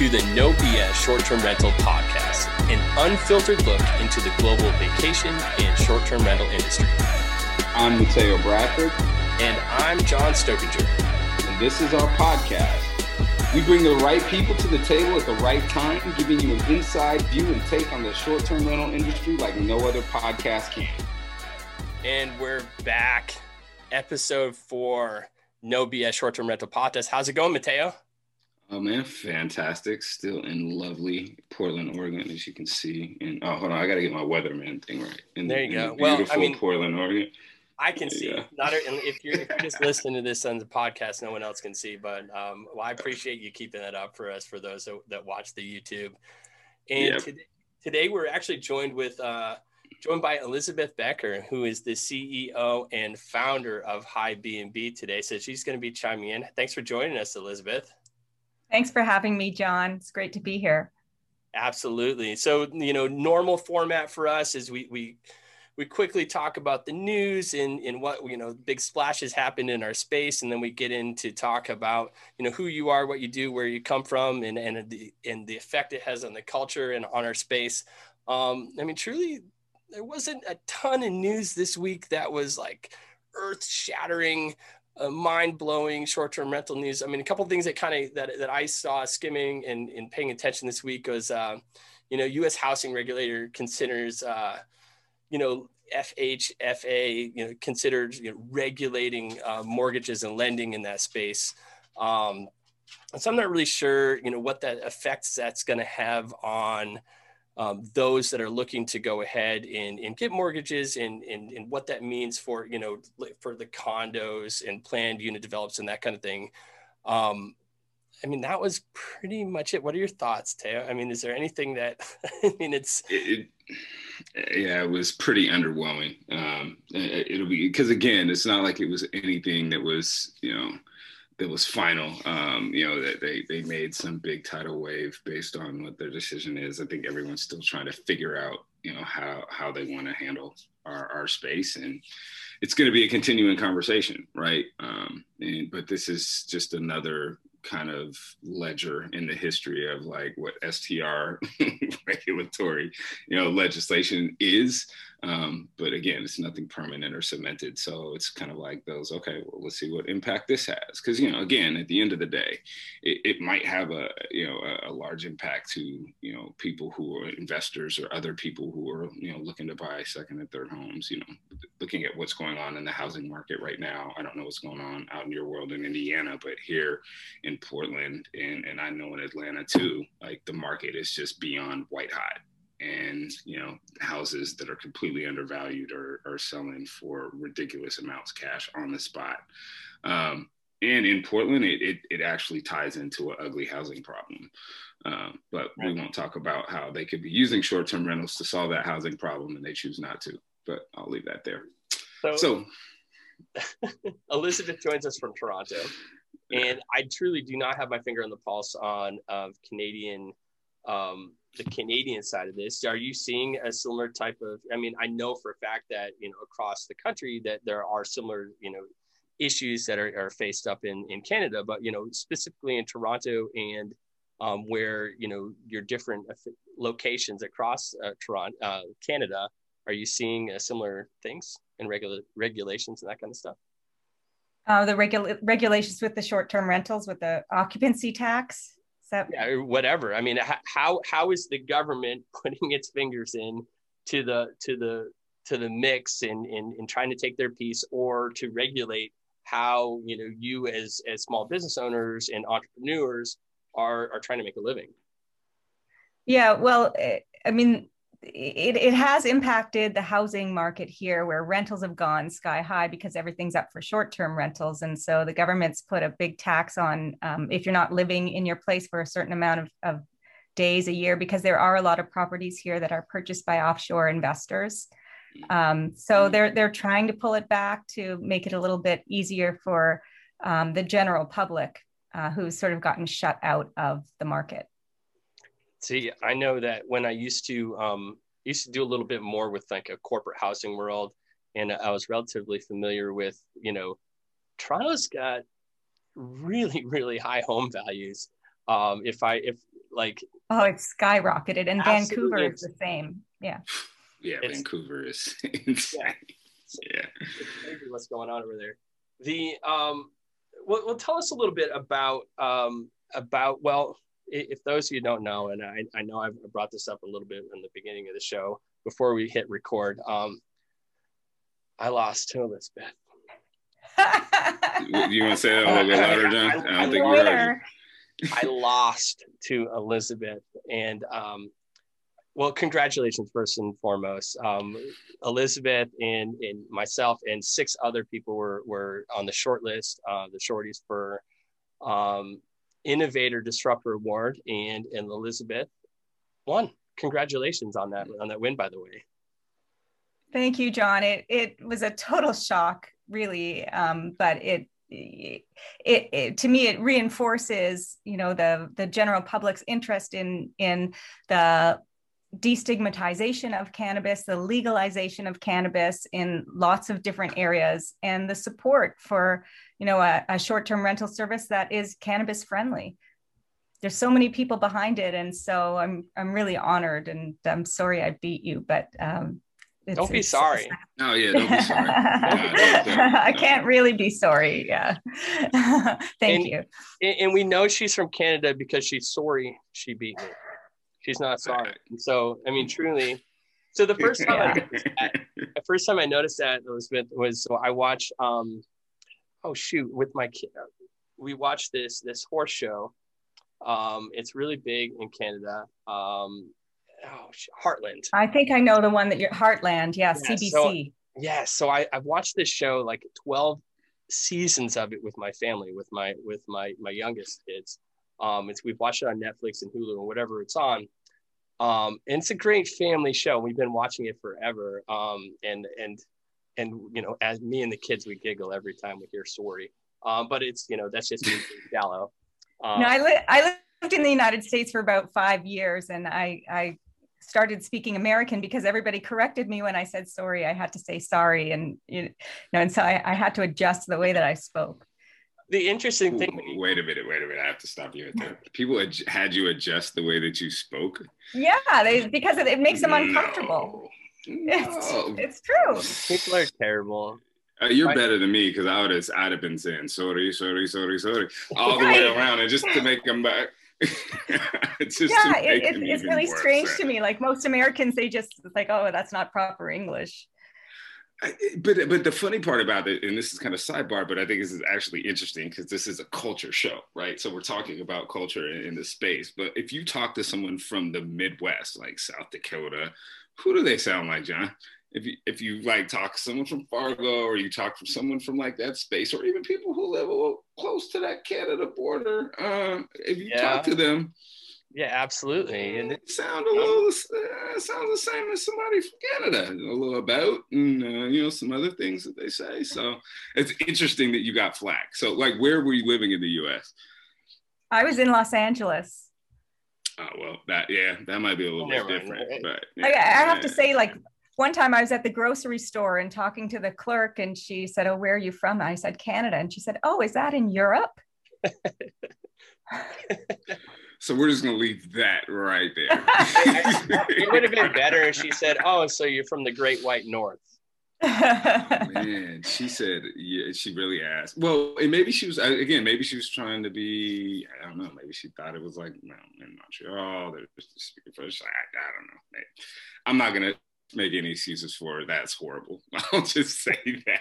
to the No BS Short Term Rental Podcast, an unfiltered look into the global vacation and short term rental industry. I'm Mateo Bradford. And I'm John Stokinger. And this is our podcast. We bring the right people to the table at the right time, giving you an inside view and take on the short term rental industry like no other podcast can. And we're back. Episode four, No BS Short Term Rental Podcast. How's it going, Mateo? Oh man, fantastic! Still in lovely Portland, Oregon, as you can see. And oh, hold on, I got to get my weatherman thing right. In there you go. well, I mean, Portland, Oregon. I can see. Not if you're, if you're just listening to this on the podcast, no one else can see. But um, well, I appreciate you keeping that up for us for those that, that watch the YouTube. And yep. today, today, we're actually joined with uh, joined by Elizabeth Becker, who is the CEO and founder of High B and B today. So she's going to be chiming in. Thanks for joining us, Elizabeth. Thanks for having me, John. It's great to be here. Absolutely. So, you know, normal format for us is we we we quickly talk about the news and, and what you know big splashes happened in our space and then we get into talk about you know who you are what you do where you come from and and the and the effect it has on the culture and on our space um, i mean truly there wasn't a ton of news this week that was like earth shattering uh, mind blowing short term rental news. I mean, a couple things that kind of that, that I saw skimming and, and paying attention this week was, uh, you know, U.S. housing regulator considers, uh, you know, FHFA, you know, considered you know, regulating uh, mortgages and lending in that space. Um, so I'm not really sure, you know, what that effects that's going to have on um, those that are looking to go ahead and, and get mortgages and, and, and what that means for, you know, for the condos and planned unit develops and that kind of thing. Um, I mean, that was pretty much it. What are your thoughts, Teo? I mean, is there anything that, I mean, it's. It, it, yeah, it was pretty underwhelming. Um, it, it'll be, because again, it's not like it was anything that was, you know, that was final. Um, you know, that they, they made some big tidal wave based on what their decision is. I think everyone's still trying to figure out, you know, how, how they want to handle our, our space. And it's going to be a continuing conversation, right? Um, and, but this is just another kind of ledger in the history of like what STR regulatory, you know, legislation is. Um, but again, it's nothing permanent or cemented. So it's kind of like those, okay, well, let's see what impact this has. Cause, you know, again, at the end of the day, it, it might have a, you know, a, a, large impact to, you know, people who are investors or other people who are, you know, looking to buy second and third homes, you know, looking at what's going on in the housing market right now. I don't know what's going on out in your world in Indiana, but here in Portland and, and I know in Atlanta too, like the market is just beyond white hot and you know houses that are completely undervalued are, are selling for ridiculous amounts cash on the spot. Um, and in portland it, it, it, actually ties into an ugly housing problem. Um, but we won't talk about how they could be using short-term rentals to solve that housing problem and they choose not to but i'll leave that there. So, so elizabeth joins us from toronto and i truly do not have my finger on the pulse on of canadian um, the Canadian side of this, are you seeing a similar type of? I mean, I know for a fact that you know across the country that there are similar you know issues that are, are faced up in in Canada, but you know specifically in Toronto and um, where you know your different locations across uh, Toronto, uh, Canada, are you seeing uh, similar things and regula- regulations and that kind of stuff? Uh, the regula- regulations with the short-term rentals, with the occupancy tax. So yeah, whatever. I mean, how how is the government putting its fingers in to the to the to the mix and in, in, in trying to take their piece or to regulate how you know you as as small business owners and entrepreneurs are are trying to make a living yeah well eh, i mean it, it has impacted the housing market here where rentals have gone sky high because everything's up for short-term rentals. And so the government's put a big tax on um, if you're not living in your place for a certain amount of, of days a year because there are a lot of properties here that are purchased by offshore investors. Um, so mm-hmm. they're they're trying to pull it back to make it a little bit easier for um, the general public uh, who's sort of gotten shut out of the market See, I know that when I used to um, used to do a little bit more with like a corporate housing world, and I was relatively familiar with, you know, Toronto's got really really high home values. Um, if I if like oh, it's skyrocketed, and Vancouver is the same. Yeah. Yeah, it's, Vancouver is insane. Yeah. yeah. What's going on over there? The um, well, well, tell us a little bit about um about well, if those of you don't know, and I, I know I've brought this up a little bit in the beginning of the show before we hit record. Um, I lost to Elizabeth. you want to say that a little bit louder, John? I don't think you heard. I lost to Elizabeth, and um, well, congratulations first and foremost. Um, Elizabeth and, and myself and six other people were were on the short list, uh, the shorties for um, Innovator Disruptor Award, and and Elizabeth won. Congratulations on that on that win, by the way. Thank you, John. It it was a total shock, really, um, but it, it, it, to me it reinforces, you know, the the general public's interest in in the destigmatization of cannabis, the legalization of cannabis in lots of different areas, and the support for, you know, a, a short-term rental service that is cannabis friendly there's so many people behind it and so i'm i'm really honored and i'm sorry i beat you but um, don't be sorry. No, yeah, don't be sorry. yeah, I can't really be sorry. Yeah. Thank and, you. And we know she's from Canada because she's sorry she beat me. She's not sorry. And so, I mean, truly. So the first time, yeah. I that, the first time I noticed that Elizabeth was so I watched. Um, oh shoot, with my kid, we watched this this horse show. Um, it's really big in Canada. Um, oh, Heartland. I think I know the one that you're Heartland. Yeah, yeah CBC. So, yeah, so I, I've watched this show like 12 seasons of it with my family, with my with my my youngest kids. Um, it's we've watched it on Netflix and Hulu and whatever it's on. Um, and it's a great family show. We've been watching it forever. Um, and and and you know, as me and the kids, we giggle every time we hear "sorry." Um, but it's you know that's just me being shallow. Um, no, I li- I lived in the United States for about five years, and I I started speaking American because everybody corrected me when I said sorry. I had to say sorry, and you know, and so I, I had to adjust the way that I spoke. The interesting thing. Wait a minute, wait a minute. I have to stop you right there. People ad- had you adjust the way that you spoke. Yeah, they, because it, it makes them uncomfortable. No. It's, it's true. People are terrible. Uh, you're better than me because I would have I'd have been saying sorry, sorry, sorry, sorry all the way around, and just to make them back. it's just yeah, it, it's, it's really strange to me. Like most Americans, they just like, oh, that's not proper English. I, but but the funny part about it, and this is kind of sidebar, but I think this is actually interesting because this is a culture show, right? So we're talking about culture in, in the space. But if you talk to someone from the Midwest, like South Dakota, who do they sound like, John? if you if you like talk to someone from Fargo or you talk to someone from like that space or even people who live a little close to that Canada border, uh, if you yeah. talk to them, yeah, absolutely, and it sound a little uh, sounds the same as somebody from Canada, a little about and uh, you know some other things that they say. So it's interesting that you got flack. So like, where were you living in the U.S.? I was in Los Angeles. Oh well, that yeah, that might be a little bit different. But yeah, I, I have yeah. to say, like one time I was at the grocery store and talking to the clerk, and she said, Oh, where are you from? I said, Canada. And she said, Oh, is that in Europe? so we're just going to leave that right there. it would have been better if she said, Oh, so you're from the Great White North. Man, she said, yeah, she really asked. Well, and maybe she was again, maybe she was trying to be. I don't know. Maybe she thought it was like, no, in Montreal, they're just speaking French. I, I don't know. I'm not gonna make any excuses for that's horrible. I'll just say that.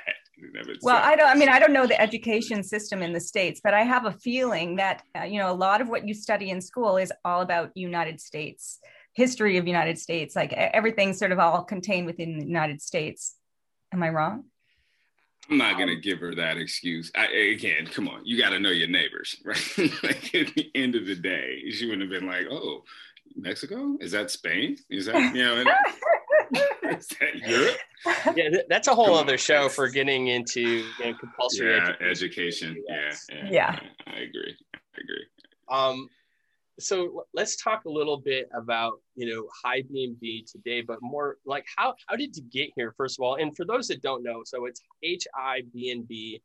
Well, I don't. I mean, I don't know the education system in the states, but I have a feeling that uh, you know a lot of what you study in school is all about United States history of United States. Like everything's sort of all contained within the United States. Am I wrong? I'm not gonna um, give her that excuse. I, again, come on, you got to know your neighbors, right? like at the end of the day, she wouldn't have been like, "Oh, Mexico? Is that Spain? Is that you know?" Is that Europe? Yeah, that's a whole other show for getting into you know, compulsory yeah, education. education. Yeah, yeah, yeah, I agree. I agree. Um, so let's talk a little bit about you know HiBnb today, but more like how how did you get here first of all? And for those that don't know, so it's hibnb.ca.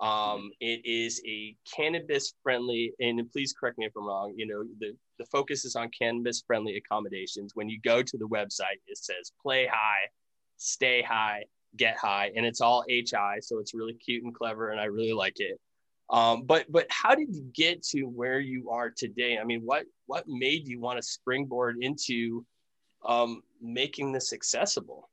Um, it is a cannabis friendly, and please correct me if I'm wrong. You know, the, the focus is on cannabis friendly accommodations. When you go to the website, it says play high, stay high, get high, and it's all HI. So it's really cute and clever, and I really like it. Um, but but how did you get to where you are today? I mean, what what made you want to springboard into um, making this accessible?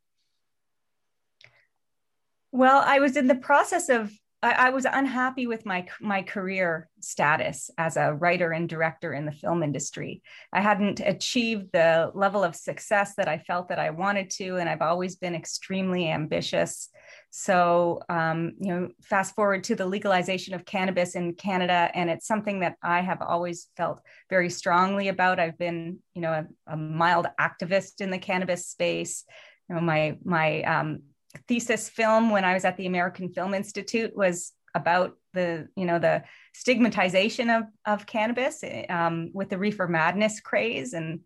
Well, I was in the process of I, I, was unhappy with my my career status as a writer and director in the film industry. I hadn't achieved the level of success that I felt that I wanted to, and I've always been extremely ambitious. So, um, you know, fast forward to the legalization of cannabis in Canada, and it's something that I have always felt very strongly about. I've been, you know, a, a mild activist in the cannabis space. You know, my my um, thesis film when I was at the American Film Institute was about the you know the stigmatization of of cannabis um, with the reefer madness craze and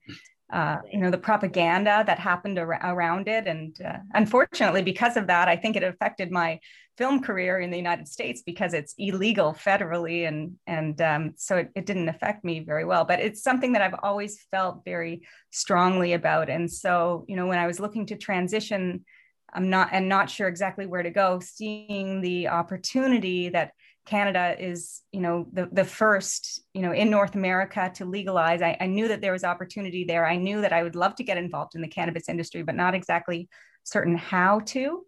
uh, you know the propaganda that happened ar- around it. And uh, unfortunately because of that i think it affected my film career in the united states because it's illegal federally and and um, so it, it didn't affect me very well. But it's something that i've always felt very strongly about. And so you know when i was looking to transition I'm not and not sure exactly where to go, seeing the opportunity that Canada is, you know, the, the first, you know, in North America to legalize. I, I knew that there was opportunity there. I knew that I would love to get involved in the cannabis industry, but not exactly certain how to.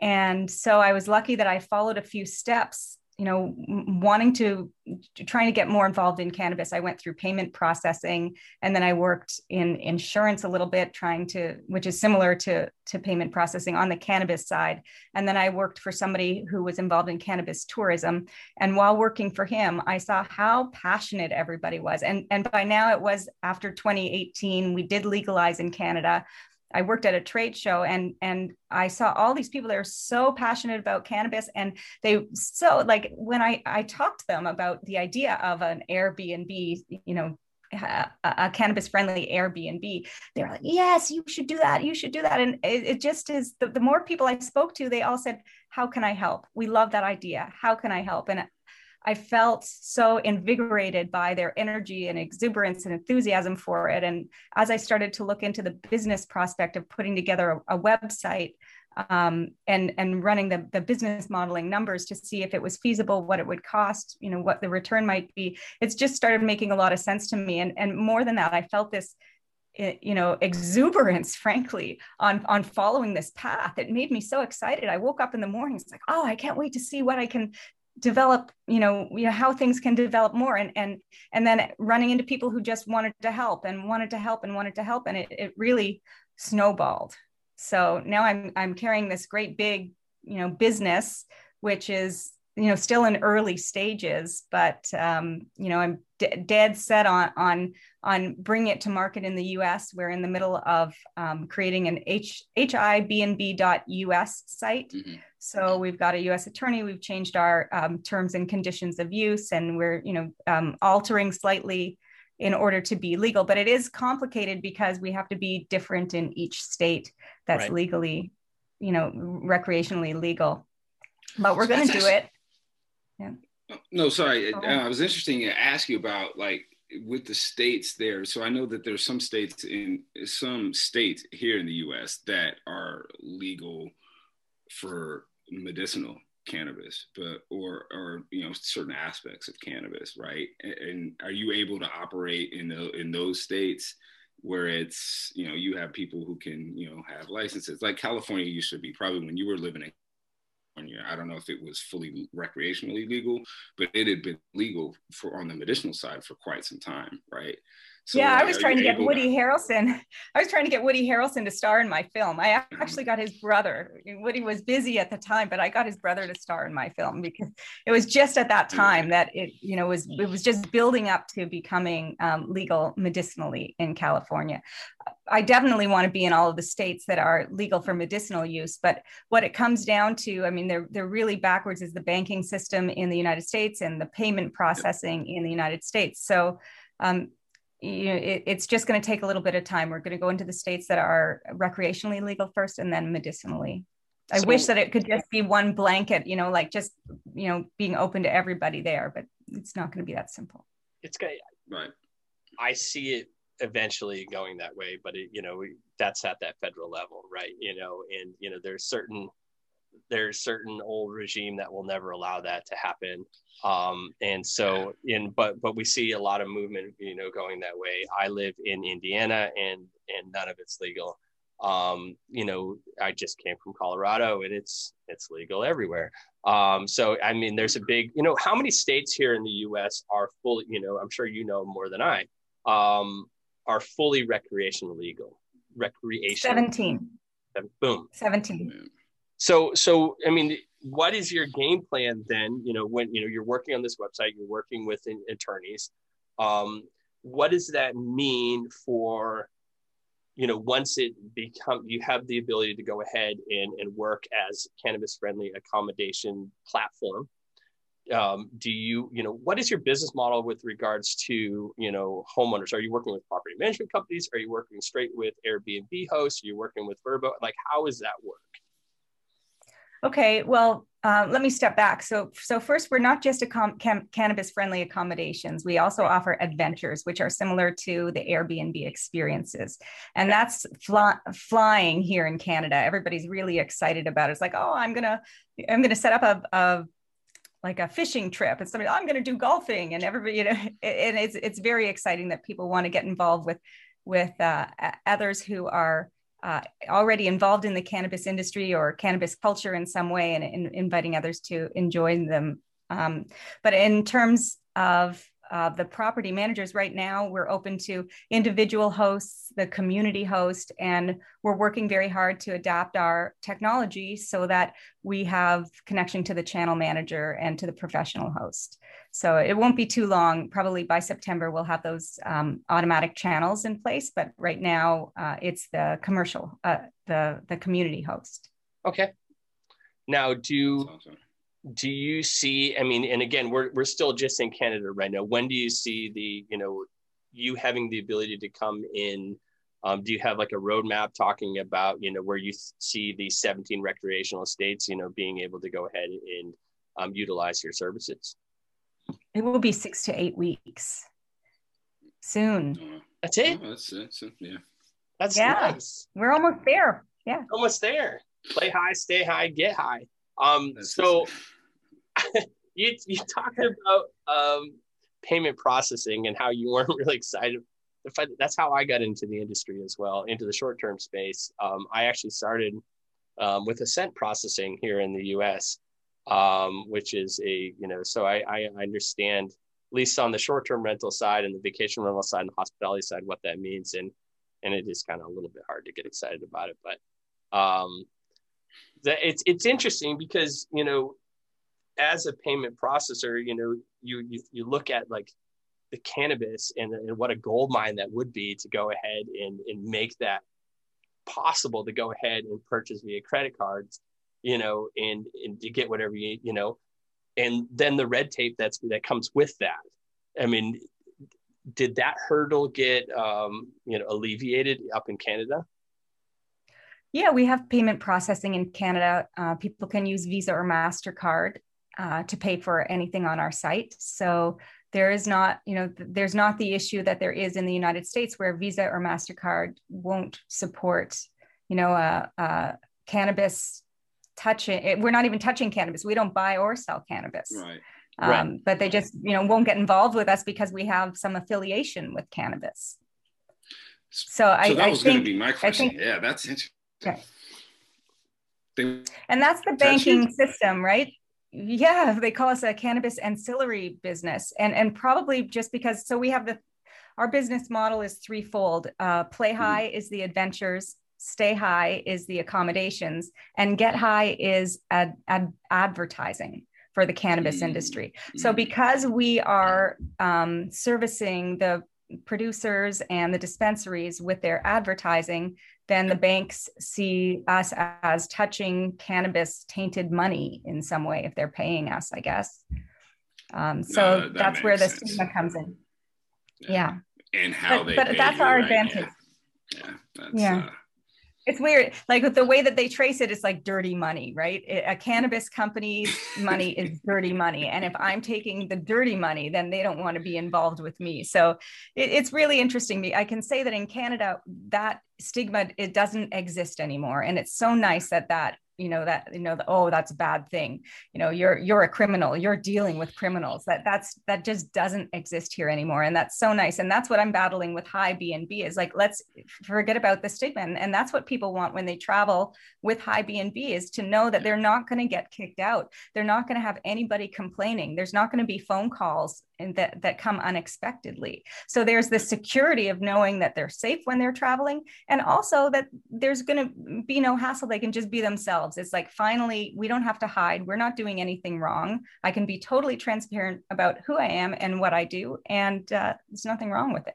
And so I was lucky that I followed a few steps you know wanting to trying to get more involved in cannabis i went through payment processing and then i worked in insurance a little bit trying to which is similar to to payment processing on the cannabis side. And then i worked for somebody who was involved in cannabis tourism. And while working for him i saw how passionate everybody was. And and by now it was after 2018 we did legalize in canada I worked at a trade show and and I saw all these people that are so passionate about cannabis and they so like when I I talked to them about the idea of an Airbnb, you know, a, a cannabis friendly Airbnb, they were like, yes, you should do that. You should do that. And it, it just is the, the more people I spoke to, they all said, how can I help? We love that idea. How can I help? And I felt so invigorated by their energy and exuberance and enthusiasm for it. And as I started to look into the business prospect of putting together a, a website um, and and running the, the business modeling numbers to see if it was feasible, what it would cost, you know, what the return might be, it's just started making a lot of sense to me. And and more than that, I felt this eh, you know exuberance frankly on on following this path it made me so excited i woke up in the morning it's like oh i can't wait to see what i can develop you know you know how things can develop more and and and then running into people who just wanted to help and wanted to help and wanted to help and it, it really snowballed. So now i'm i'm carrying this great big you know business which is you know still in early stages but um, you know i'm d- dead set on on on bringing it to market in the us we're in the middle of um, creating an H, hibnb.us site. Mm-hmm. so we've got a us attorney. We've changed our um, terms and conditions of use and we're you know um, altering slightly in order to be legal. But it is complicated because we have to be different in each state that's right. legally you know recreationally legal. But we're going to do it yeah. No, sorry. Oh. Uh, I was interesting to ask you about like with the states there. So I know that there's some states in some states here in the U.S. that are legal for medicinal cannabis, but or or you know certain aspects of cannabis, right? And, and are you able to operate in the in those states? where it's you know you have people who can you know have licenses like california used to be probably when you were living in California. I don't know if it was fully recreationally legal, but it had been legal for on the medicinal side for quite some time, right? So yeah, I was trying to get Woody to- Harrelson. I was trying to get Woody Harrelson to star in my film. I actually got his brother. Woody was busy at the time, but I got his brother to star in my film because it was just at that time that it, you know, was it was just building up to becoming um, legal medicinally in California. I definitely want to be in all of the states that are legal for medicinal use. But what it comes down to, I mean, they're they're really backwards is the banking system in the United States and the payment processing in the United States. So um, you know, it, it's just going to take a little bit of time. We're going to go into the states that are recreationally legal first and then medicinally. I so, wish that it could just be one blanket, you know, like just, you know, being open to everybody there, but it's not going to be that simple. It's going right. I see it eventually going that way, but it, you know, that's at that federal level, right? You know, and you know, there's certain there's certain old regime that will never allow that to happen. Um, and so in but but we see a lot of movement, you know, going that way. I live in Indiana and and none of it's legal. Um, you know, I just came from Colorado and it's it's legal everywhere. Um, so I mean there's a big, you know, how many states here in the US are fully, you know, I'm sure you know more than I, um, are fully recreational legal. Recreation. 17. Boom. 17 so so i mean what is your game plan then? You know when you know you're working on this website you're working with attorneys. Um, what does that mean for you know once it become you have the ability to go ahead and, and work as cannabis friendly accommodation platform? Um, do you you know what is your business model with regards to you know homeowners? Are you working with property management companies? Are you working straight with airbnb hosts? Are you working with Vrbo like how does that work Okay, well, uh, let me step back. So, so first, we're not just a com- cam- cannabis-friendly accommodations. We also offer adventures, which are similar to the Airbnb experiences, and that's fly- flying here in Canada. Everybody's really excited about it. It's like, oh, I'm gonna, I'm gonna set up a, a like a fishing trip, and somebody, I'm gonna do golfing, and everybody, you know, and it's it's very exciting that people want to get involved with with uh, others who are uh, already involved in the cannabis industry or cannabis culture in some way and, inviting others to enjoy them. Um, but in terms of uh, the property managers. Right now we're open to individual hosts the community host and we're working very hard to adapt our technology so that we have connection to the channel manager and to the professional host. So it won't be too long. Probably by september we'll have those um, automatic channels in place but right now uh, it's the commercial uh, the the community host. Okay. Now do awesome do you see i mean and again we're, we're still just in canada right now. When do you see the you know you having the ability to come in? Um, do you have like a roadmap talking about you know where you see these 17 recreational states you know being able to go ahead and um, utilize your services? It will be six to eight weeks. Soon. That's it? Oh, that's, that's it yeah. That's yeah. nice. we're almost there. Yeah. Almost there. Play high stay high get high. Um, so you you talked about um, payment processing and how you weren't really excited. That's how I got into the industry as well, into the short term space. Um, I actually started um, with Ascent processing here in the U.S., um, which is a you know. So I, I understand at least on the short term rental side and the vacation rental side and the hospitality side what that means, and and it is kind of a little bit hard to get excited about it, but um, it's it's interesting because you know as a payment processor you know you you, you look at like the cannabis and, and what a gold mine that would be to go ahead and, and make that possible to go ahead and purchase via credit cards you know and and to get whatever you you know and then the red tape that's that comes with that. I mean did that hurdle get um, you know alleviated up in canada? Yeah, we have payment processing in Canada. Uh, people can use Visa or MasterCard uh, to pay for anything on our site. So there is not, you know, there's not the issue that there is in the United States where Visa or MasterCard won't support, you know, uh, uh, cannabis touching. It, we're not even touching cannabis. We don't buy or sell cannabis. Right. Um, right. But they just, you know, won't get involved with us because we have some affiliation with cannabis. So, so I, that was going to be my question. Think, yeah, that's interesting. Okay. And that's the banking system, right? Yeah, they call us a cannabis ancillary business, and and probably just because. So we have the our business model is threefold. Uh, play mm-hmm. high mm. is the adventures, stay high is the accommodations, and get high is ad, ad, advertising for the cannabis mm. industry. So mm. because we are um, servicing the producers and the dispensaries with their advertising, then the banks see us as touching cannabis tainted money in some way if they're paying us, I guess. Um, so no, that that's where the sense. stigma comes in. Yeah. yeah. And how but, they but that's our right? advantage. Yeah. Yeah. yeah. Uh, it's weird. Like with the way that they trace it, it's like dirty money, right? A cannabis company's money is dirty money. And if I'm taking the dirty money, then they don't want to be involved with me. So it, it's really interesting. I can say that in Canada, that stigma, it doesn't exist anymore. And it's so nice that that you know that you know the, oh that's a bad thing. You know you're you're a criminal. You're dealing with criminals. That that's that just doesn't exist here anymore and that's so nice and that's what i'm battling with HiBnb is like let's forget about the stigma and, and that's what people want when they travel with HiBnb is to know that they're not going to get kicked out. They're not going to have anybody complaining. There's not going to be phone calls and that that come unexpectedly. So there's the security of knowing that they're safe when they're traveling and also that there's going to be no hassle. They can just be themselves. It's like finally we don't have to hide. We're not doing anything wrong. I can be totally transparent about who i am and what i do and uh, there's nothing wrong with it.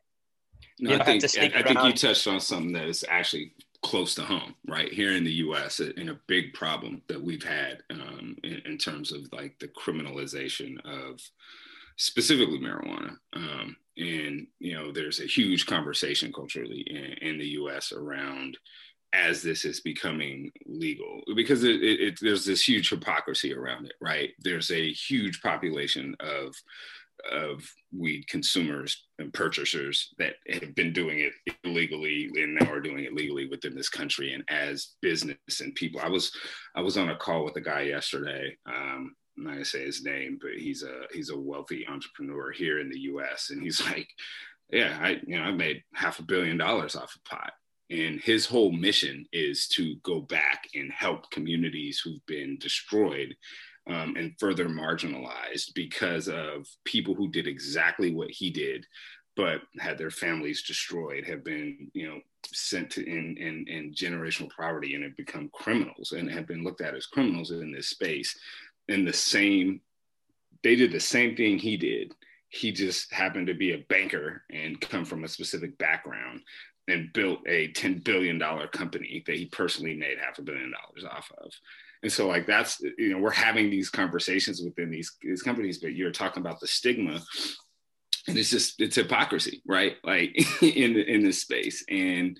No, I think, I, I think you touched on something that is actually close to home, right? Here in the U.S. in a big problem that we've had um, in, in, terms of like the criminalization of specifically marijuana. Um, and you know, there's a huge conversation culturally in, in, the U.S. around as this is becoming legal because it, it, it, there's this huge hypocrisy around it, right? There's a huge population of of weed consumers and purchasers that have been doing it illegally and now are doing it legally within this country and as business and people i was i was on a call with a guy yesterday um, I'm not gonna say his name, but he's a he's a wealthy entrepreneur here in the U.S. And he's like, yeah, I you know I made half a billion dollars off of pot, and his whole mission is to go back and help communities who've been destroyed um, and further marginalized because of people who did exactly what he did, but had their families destroyed, have been you know sent to in in, in generational poverty and have become criminals and have been looked at as criminals in this space in the same they did the same thing he did. He just happened to be a banker and come from a specific background and built a $10 billion company that he personally made half a billion dollars off of. And so like that's you know we're having these conversations within these these companies but you're talking about the stigma. And it's just it's hypocrisy right? Like in in this space. And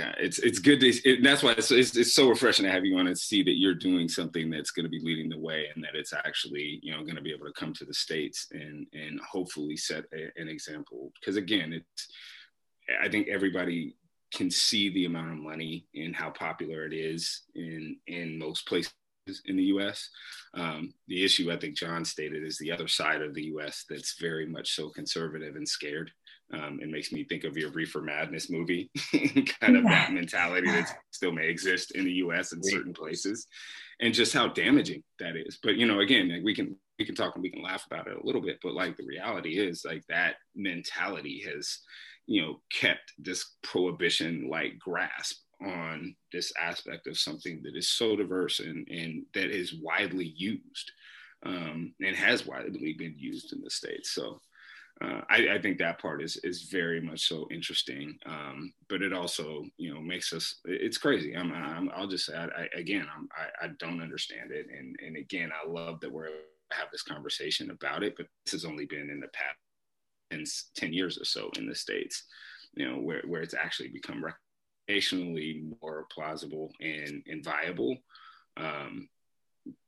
God, it's it's good to it, that's why it's, it's, it's so refreshing to have you on and see that you're doing something that's going to be leading the way and that it's actually you know going to be able to come to the states and and hopefully set a, an example because again it's I think everybody can see the amount of money and how popular it is in in most places in the U.S. Um, the issue I think John stated is the other side of the U.S. that's very much so conservative and scared um, it makes me think of your Reefer Madness movie, kind of that mentality that still may exist in the U.S. in certain places, and just how damaging that is. But you know, again, we can we can talk and we can laugh about it a little bit, but like the reality is, like that mentality has, you know, kept this prohibition-like grasp on this aspect of something that is so diverse and and that is widely used, um, and has widely been used in the states. So uh, I, I, think that part is is very much so interesting. Um, but it also, you know, makes us. It's crazy. I'm. i will just say I, I, again, I'm, I, I don't understand it, and and again, I love that we're have this conversation about it. But this has only been in the past 10, 10 years or so in the states, you know, where where it's actually become recreationally more plausible and and viable. Um,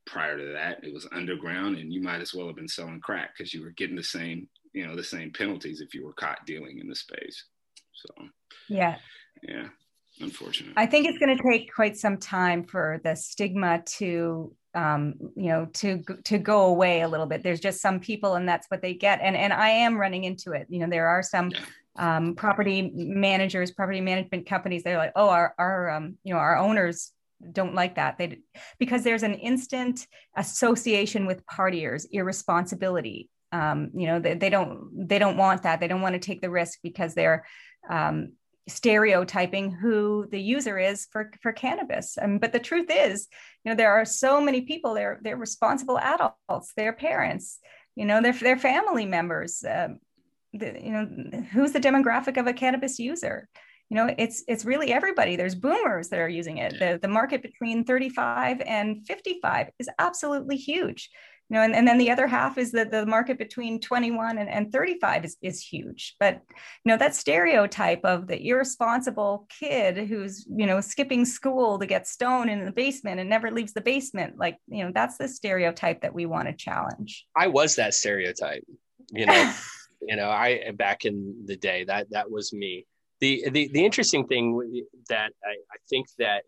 prior to that, it was underground, and you might as well have been selling crack because you were getting the same you know the same penalties if you were caught dealing in the space. So yeah. yeah unfortunate i think it's going to take quite some time for the stigma to um, you know to to go away a little bit. There's just some people and that's what they get. And and i am running into it. You know there are some yeah. um, property managers property management companies they're like oh our our um, you know our owners don't like that. They because there's an instant association with partiers irresponsibility um, you know they, they, don't they don't want that. They don't want to take the risk because they're um, stereotyping who the user is for for cannabis. Um, but the truth is you know there are so many people they're they're responsible adults they're parents you know they're, they're family members um, the, you know who's the demographic of a cannabis user? You know it's it's really everybody. There's boomers that are using it. The, the market between 35 and 55 is absolutely huge you know, and, and then the other half is that the market between 21 and, and 35 is, is huge. But, you know, that stereotype of the irresponsible kid who's, you know, skipping school to get stoned in the basement and never leaves the basement, like, you know, that's the stereotype that we want to challenge. I was that stereotype, you know, you know, I, back in the day, that, that was me. The, the, the interesting thing that I, I think that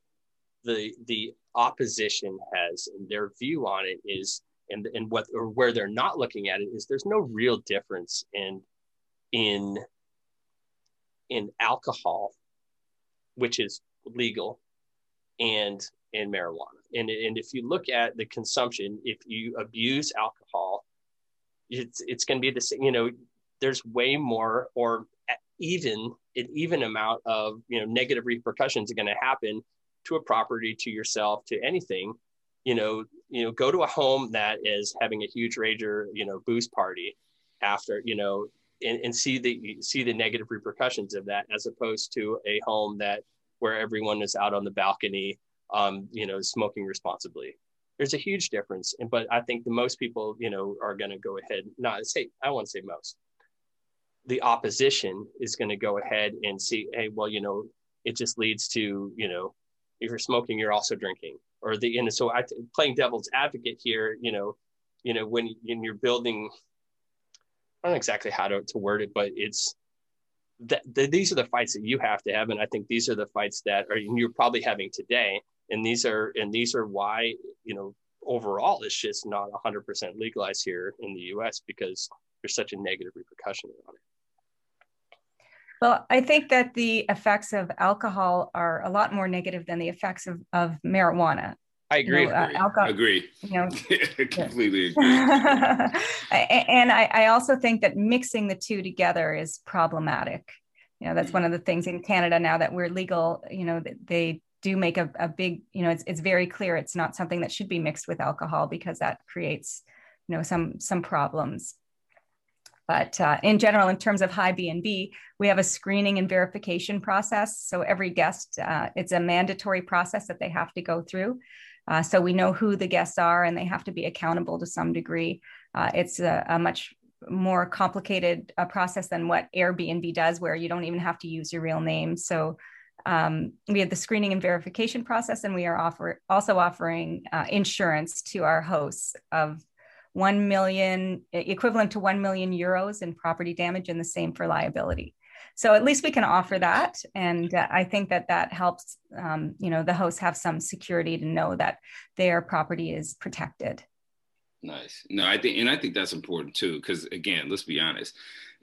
the, the opposition has and their view on it is and and what or where they're not looking at it is there's no real difference in in in alcohol which is legal and in marijuana. And and if you look at the consumption if you abuse alcohol it's it's going to be the same you know there's way more or even an even amount of you know negative repercussions are going to happen to a property to yourself to anything you know, you know, go to a home that is having a huge rager, you know, boost party after, you know, and, and see the see the negative repercussions of that as opposed to a home that where everyone is out on the balcony, um, you know, smoking responsibly. There's a huge difference. And but I think the most people, you know, are gonna go ahead, not say I want to say most. The opposition is going to go ahead and see, hey, well, you know, it just leads to, you know, if you're smoking, you're also drinking or the and so I playing devil's advocate here, you know, you know when when you're building, I don't know exactly how to, to word it, but it's that the, these are the fights that you have to have, and I think these are the fights that are you're probably having today, and these are and these are why you know overall it's just not 100% legalized here in the U.S. because there's such a negative repercussion on it. Well, I think that the effects of alcohol are a lot more negative than the effects of, of marijuana. I agree. You know, uh, alcohol, agree. You know, completely agree. and I, I also think that mixing the two together is problematic. You know, that's mm-hmm. one of the things in Canada now that we're legal. You know, they do make a, a big. You know, it's it's very clear it's not something that should be mixed with alcohol because that creates, you know, some some problems. But uh, in general, in terms of HiBnb, we have a screening and verification process. So every guest, uh, it's a mandatory process that they have to go through. Uh, so we know who the guests are and they have to be accountable to some degree. Uh, it's a, a, much more complicated uh, process than what Airbnb does, where you don't even have to use your real name. So um, we have the screening and verification process, and we are offer, also offering uh, insurance to our hosts of 1 million, equivalent to 1 million euros in property damage, and the same for liability. So at least we can offer that, and uh, I think that that helps. Um, you know, the hosts have some security to know that their property is protected. Nice. No, I think, and I think that's important too, because again, let's be honest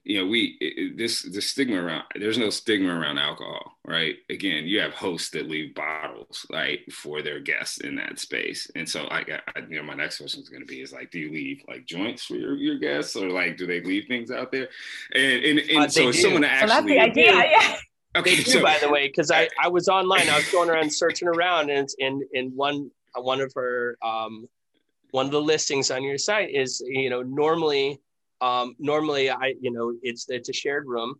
you know, we it, this the stigma around. There's no stigma around alcohol, right? Again, you have hosts that leave bottles, like for their guests in that space, and so I, I you know, my next question is going to be is like, do you leave like joints for your, your guests, or like, do they leave things out there? And and, and uh, so do. someone actually, well, that's the idea, yeah. Okay, they do, so, by the way, because I, I was online, I was going around searching around, and in in one one of her um one of the listings on your site is you know normally um, normally, I you know it's it's a shared room.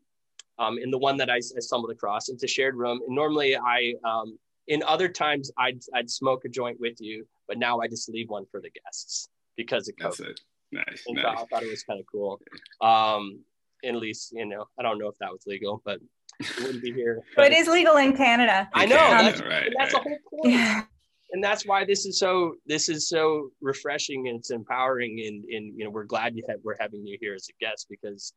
Um, in the one that I, I stumbled across, it's a shared room. And normally, I um, in other times I'd I'd smoke a joint with you, but now I just leave one for the guests because of COVID. That's it. Nice. And nice. I thought it was kind of cool. Um, at least you know I don't know if that was legal, but it wouldn't be here. But it is legal in Canada. I know. That's, right, that's right. the whole point. Yeah and that's why this is so this is so refreshing and it's empowering and, and you know we're glad you have we're having you here as a guest because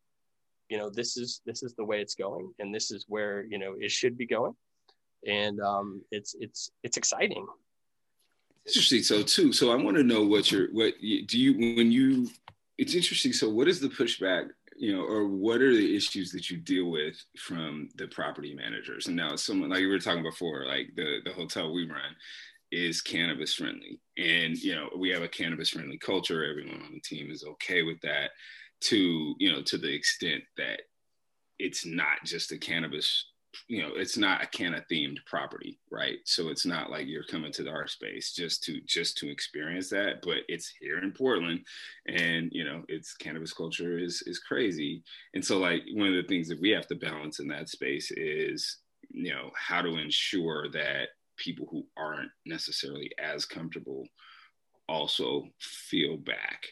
you know this is this is the way it's going and this is where you know it should be going. And um it's it's it's exciting. Interesting. So too so i want to know what your what do you when you it's interesting. So what is the pushback you know, or what are the issues that you deal with from the property managers? And now, someone like we were talking before, like the the hotel we run, is cannabis friendly. And, you know, we have a cannabis friendly culture. Everyone on the team is okay with that to, you know, to the extent that it's not just a cannabis, you know, it's not a canna themed property, right? So it's not like you're coming to our space just to just to experience that, but it's here in Portland and, you know, it's cannabis culture is is crazy. And so like one of the things that we have to balance in that space is, you know, how to ensure that people who aren't necessarily as comfortable also feel back.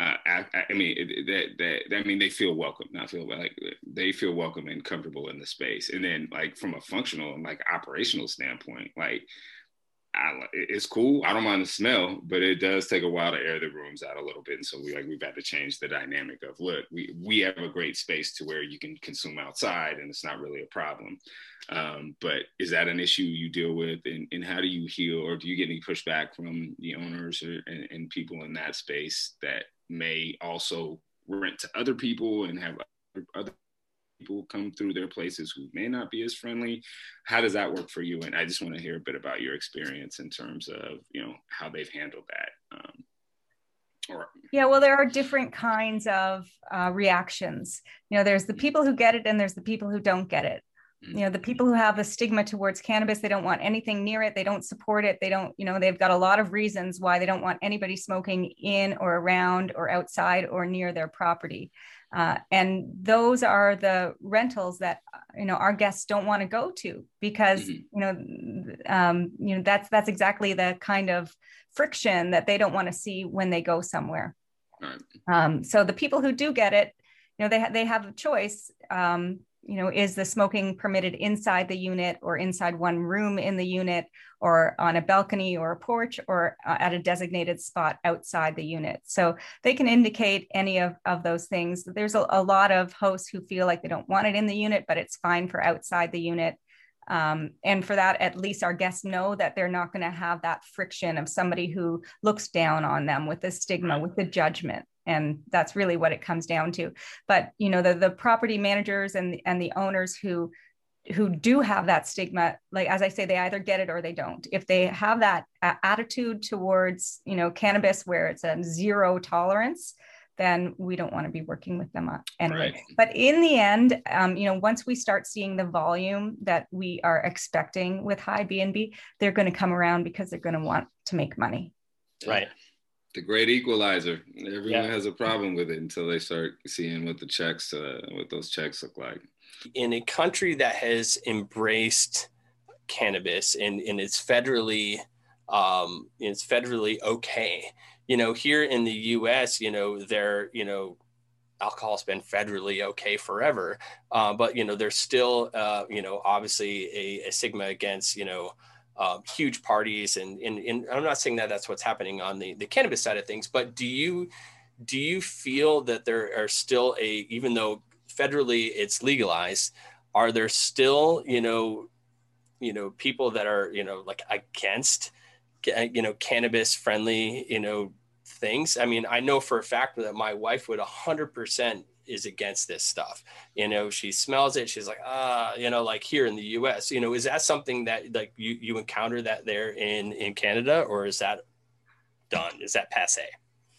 Uh, I, I, mean that, that I mean they feel welcome, not feel like they feel welcome and comfortable in the space. And then like from a functional and like operational standpoint, like I, it's cool. I don't mind the smell, but it does take a while to air the rooms out a little bit. And so we like we've had to change the dynamic of look, we we have a great space to where you can consume outside, and it's not really a problem. Um, but is that an issue you deal with, and, and how do you heal, or do you get any pushback from the owners or, and, and people in that space that may also rent to other people and have other people come through their places who may not be as friendly. How does that work for you? And I just want to hear a bit about your experience in terms of you know how they've handled that. Um, or yeah, well, there are different kinds of uh, reactions. You know, there's the people who get it, and there's the people who don't get it you know the people who have a stigma towards cannabis they don't want anything near it they don't support it they don't you know they've got a lot of reasons why they don't want anybody smoking in or around or outside or near their property uh, and those are the rentals that you know our guests don't want to go to because mm-hmm. you know um, you know that's that's exactly the kind of friction that they don't want to see when they go somewhere right. um, so the people who do get it you know they, ha- they have a choice um, you know, is the smoking permitted inside the unit or inside one room in the unit or on a balcony or a porch or uh, at a designated spot outside the unit? So they can indicate any of, of those things. There's a, a lot of hosts who feel like they don't want it in the unit, but it's fine for outside the unit. Um, and for that, at least our guests know that they're not going to have that friction of somebody who looks down on them with the stigma, with the judgment and that's really what it comes down to but you know the the property managers and and the owners who who do have that stigma like as i say they either get it or they don't if they have that attitude towards you know cannabis where it's a zero tolerance then we don't want to be working with them uh, anyway. Right. But in the end, um, you know, once we start seeing the volume that we are expecting with HiBnb, they're going to come around because they're going to want to make money. Right the great equalizer. Everyone yeah. has a problem with it until they start seeing what the checks, uh, what those checks look like. In a country that has embraced cannabis and, and it's federally, um, it's federally okay. You know, here in the U.S., you know, there, you know, alcohol's been federally okay forever, uh, but you know, there's still, uh, you know, obviously a, a stigma against, you know, uh, huge parties and, and, and i'm not saying that that's what's happening on the, the cannabis side of things but do you do you feel that there are still a even though federally it's legalized are there still you know you know people that are you know like against you know cannabis friendly you know things? I mean i know for a fact that my wife would 100% is against this stuff. You know, she smells it. She's like, ah, you know, like here in the U.S. You know, is that something that like you you encounter that there in in Canada, or is that done? Is that passe?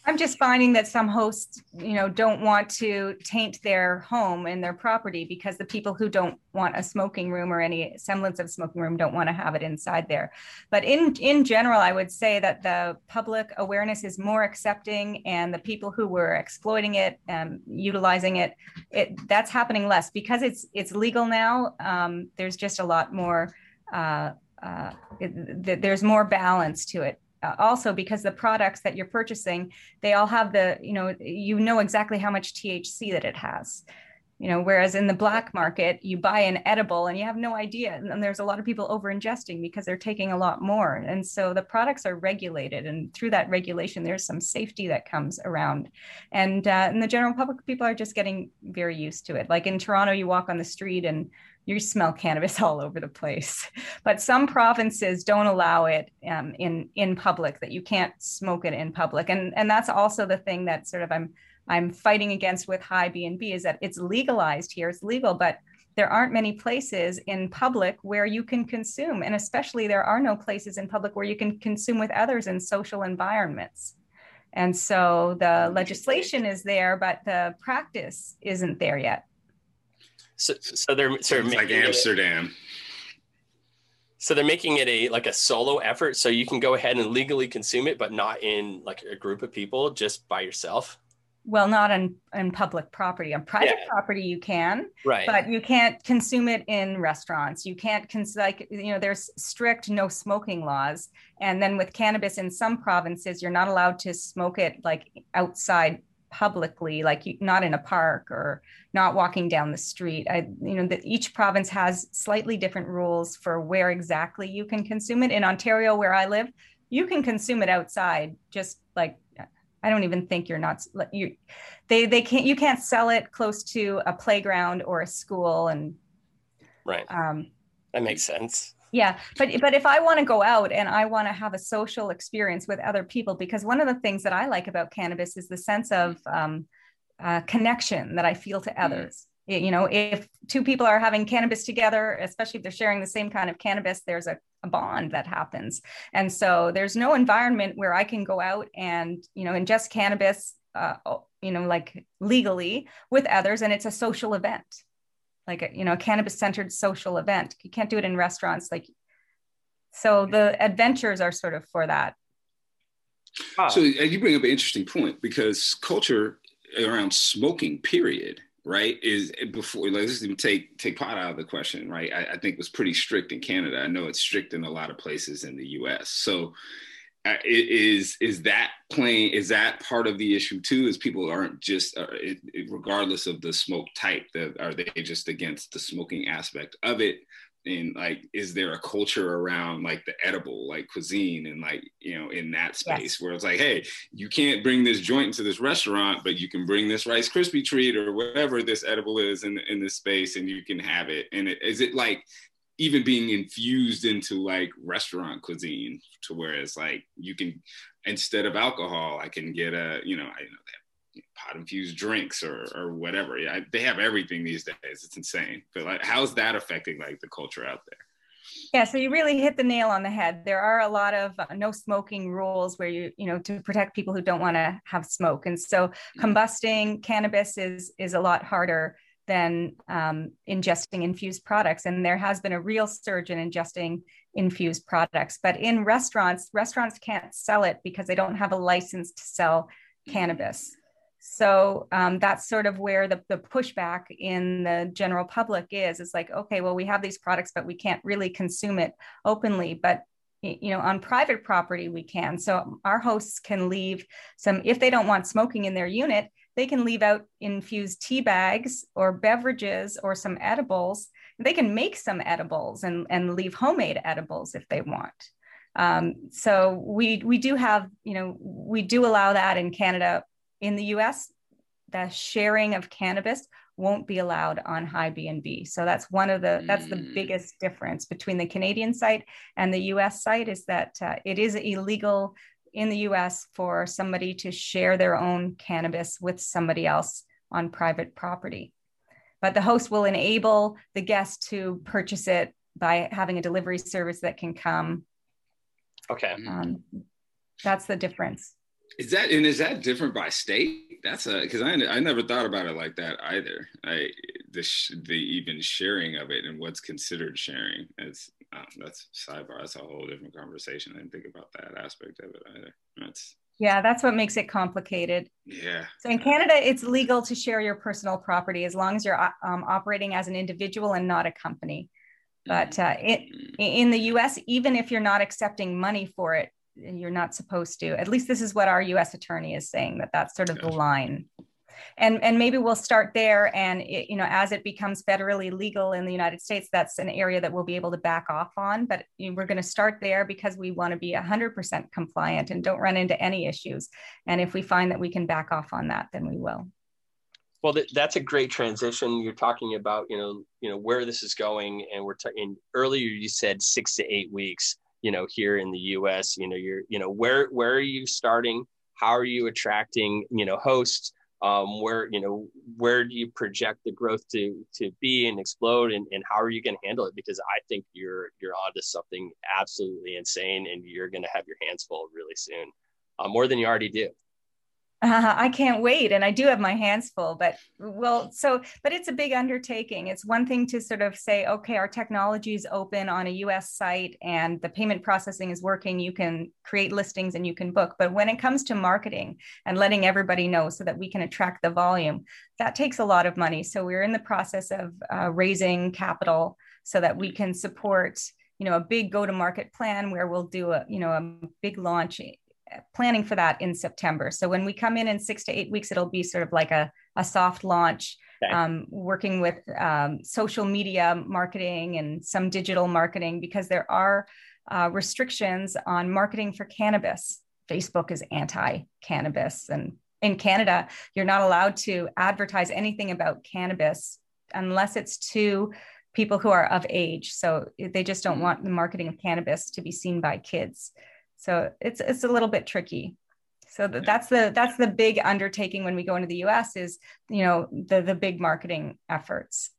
I'm just finding that some hosts, you know, don't want to taint their home and their property because the people who don't want a smoking room or any semblance of smoking room don't want to have it inside there. But in in general, I would say that the public awareness is more accepting, and the people who were exploiting it, and utilizing it, it that's happening less because it's it's legal now. Um, there's just a lot more. Uh, uh, it, there's more balance to it Uh, also because the products that you're purchasing they all have the you know you know exactly how much thc that it has you know whereas in the black market you buy an edible and you have no idea and there's a lot of people over ingesting because they're taking a lot more. And so the products are regulated and through that regulation there's some safety that comes around. And uh, and the general public people are just getting very used to it. Like in toronto you walk on the street and you smell cannabis all over the place. But some provinces don't allow it um, in in public; that you can't smoke it in public, and and that's also the thing that sort of I'm I'm fighting against with HiBnb is that it's legalized here, it's legal, but there aren't many places in public where you can consume, and especially there are no places in public where you can consume with others in social environments. And so the legislation is there, but the practice isn't there yet. So, so they're sort of like Amsterdam. It, so they're making it a like a solo effort, so you can go ahead and legally consume it, but not in like a group of people, just by yourself. Well, not on, on public property. On private yeah. property, you can, right? But you can't consume it in restaurants. You can't cons- like you know, there's strict no smoking laws, and then with cannabis in some provinces, you're not allowed to smoke it like outside publicly, like you, not in a park or not walking down the street. I, you know, that each province has slightly different rules for where exactly you can consume it. In Ontario, where I live, you can consume it outside, just like I don't even think you're not you they they can't you can't sell it close to a playground or a school and right. um that makes sense. Yeah but but if i want to go out and i want to have a social experience with other people because one of the things that i like about cannabis is the sense of um, uh, connection that i feel to mm-hmm. others. You know if two people are having cannabis together especially if they're sharing the same kind of cannabis there's a, a, bond that happens. And so there's no environment where i can go out and you know ingest cannabis uh, you know like legally with others and it's a social event. Like a, you know a cannabis centered social event. You can't do it in restaurants like so the adventures are sort of for that. So you bring up an interesting point because culture around smoking period right is before let's even take take pot out of the question right? I, I, think was pretty strict in canada. I know it's strict in a lot of places in the us so uh, is is that playing is that part of the issue too is people aren't just uh, it, it, regardless of the smoke type are they just against the smoking aspect of it and like is there a culture around like the edible like cuisine and like you know in that space yes. where it's like hey you can't bring this joint into this restaurant but you can bring this rice krispie treat or whatever this edible is in, in this space and you can have it and it, is it like even being infused into like restaurant cuisine to where it's like you can instead of alcohol i can get a you know i know that pot infused drinks or or whatever. Yeah, they have everything these days. It's insane. But like, how's that affecting like the culture out there? Yeah, so you really hit the nail on the head. There are a lot of uh, no smoking rules where you, you know, to protect people who don't want to have smoke. And so mm-hmm. combusting cannabis is is a lot harder than um, ingesting infused products. And there has been a real surge in ingesting infused products. But in restaurants, restaurants can't sell it because they don't have a license to sell cannabis. So um, that's sort of where the, the pushback in the general public is. It's like, okay, well, we have these products, but we can't really consume it openly. But you know, on private property, we can. So our hosts can leave some, if they don't want smoking in their unit, they can leave out infused tea bags or beverages or some edibles. They can make some edibles and, and leave homemade edibles if they want. Um, so we we do have, you know, we do allow that in Canada in the US, the sharing of cannabis won't be allowed on HiBnb. So that's one of the that's the mm. biggest difference between the Canadian site and the US site is that uh, it is illegal in the US for somebody to share their own cannabis with somebody else on private property. But the host will enable the guest to purchase it by having a delivery service that can come. Okay. Um, that's the difference. Is that and is that different by state? That's a because I I never thought about it like that either. I the sh, the even sharing of it and what's considered sharing. It's um, that's sidebar. That's a whole different conversation. I didn't think about that aspect of it either. That's yeah, that's what makes it complicated. Yeah. So in Canada, it's legal to share your personal property as long as you're um, operating as an individual and not a company. But uh, it, mm-hmm. in the US, even if you're not accepting money for it, you're not supposed to. At least this is what our us attorney is saying that that's sort of the line. And and maybe we'll start there and it, you know as it becomes federally legal in the united states that's an area that we'll be able to back off on. But we're going to start there because we want to be 100% compliant and don't run into any issues. And if we find that we can back off on that then we will. Well th- that's a great transition. You're talking about you know you know where this is going and we're talking earlier you said six to eight weeks you know here in the us you know you're you know where where are you starting? How are you attracting you know hosts? Um, where you know where do you project the growth to to be and explode and, and how are you going to handle it? Because i think you're you're onto something absolutely insane and you're going to have your hands full really soon uh, more than you already do Uh, I can't wait. And I do have my hands full, but well, so, but it's a big undertaking. It's one thing to sort of say, okay, our technology is open on a US site and the payment processing is working. You can create listings and you can book. But when it comes to marketing and letting everybody know so that we can attract the volume, that takes a lot of money. So we're in the process of uh, raising capital so that we can support you know a big go to market plan where we'll do a you know a big launch planning for that in September. So when we come in in six to eight weeks, it'll be sort of like a, a soft launch, okay. um, working with um, social media marketing and some digital marketing because there are uh, restrictions on marketing for cannabis. Facebook is anti cannabis. And in Canada, you're not allowed to advertise anything about cannabis unless it's to people who are of age. So they just don't want the marketing of cannabis to be seen by kids. So it's it's a little bit tricky. So that's the that's the big undertaking when we go into the US is you know the the big marketing efforts.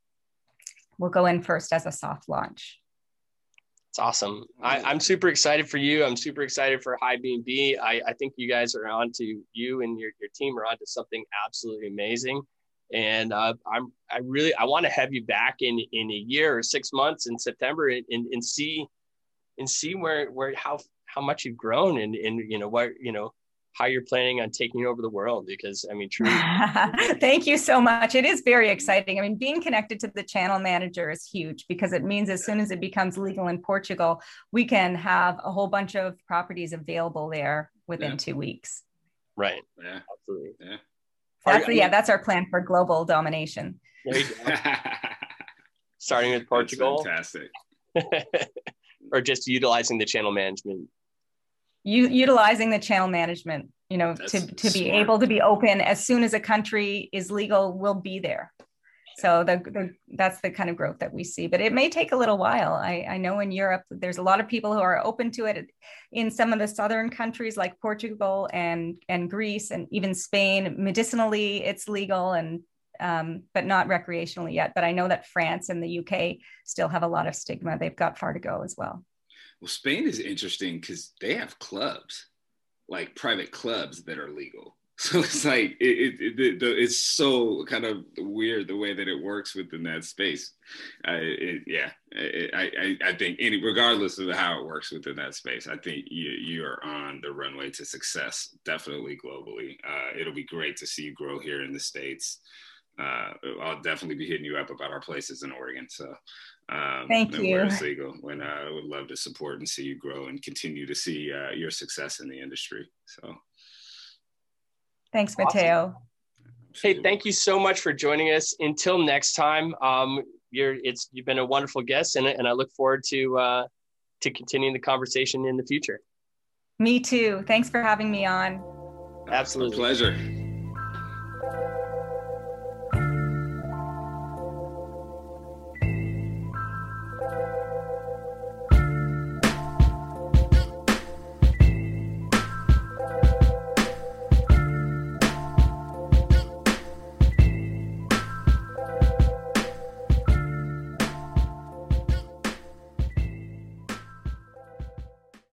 We'll go in first as a soft launch. It's awesome. I, am super excited for you. I'm super excited for HiBnb. I, I think you guys are on to you and your, your team are on to something absolutely amazing. And uh, I'm I really I want to have you back in in a year or six months in September and, and, and see and see where where how how much you've grown and and you know what you know how you're planning on taking over the world because i mean truly thank you so much. It is very exciting. I mean being connected to the channel manager is huge because it means as soon as it becomes legal in portugal we can have a whole bunch of properties available there within yeah. two weeks. Right. Yeah. Absolutely. Yeah. That's, yeah that's our plan for global domination. Starting with portugal. that's fantastic. Or just utilizing the channel management U- utilizing the channel management you know That's to, to be able to be open as soon as a country is legal will be there. So the, the, that's the kind of growth that we see but it may take a little while. I, I know in europe there's a lot of people who are open to it in some of the southern countries like portugal and and greece and even spain. Medicinally it's legal and um, but not recreationally yet but i know that france and the uk still have a lot of stigma. They've got far to go as well well, Spain is interesting because they have clubs, like private clubs that are legal. So it's like it, it, it, it's so kind of weird the way that it works within that space. Uh, yeah, I, I, I think any regardless of how it works within that space, I think you you are on the runway to success, definitely globally. Uh, it'll be great to see you grow here in the states. Uh, I'll definitely be hitting you up about our places in Oregon. So um, Thank you. Legal, when uh, I would love to support and see you grow and continue to see uh, your success in the industry. So, thanks, awesome. Mateo. Hey, thank you so much for joining us. Until next time, um, you're it's you've been a wonderful guest, and, and I look forward to uh, to continuing the conversation in the future. Me too. Thanks for having me on. Absolutely, pleasure.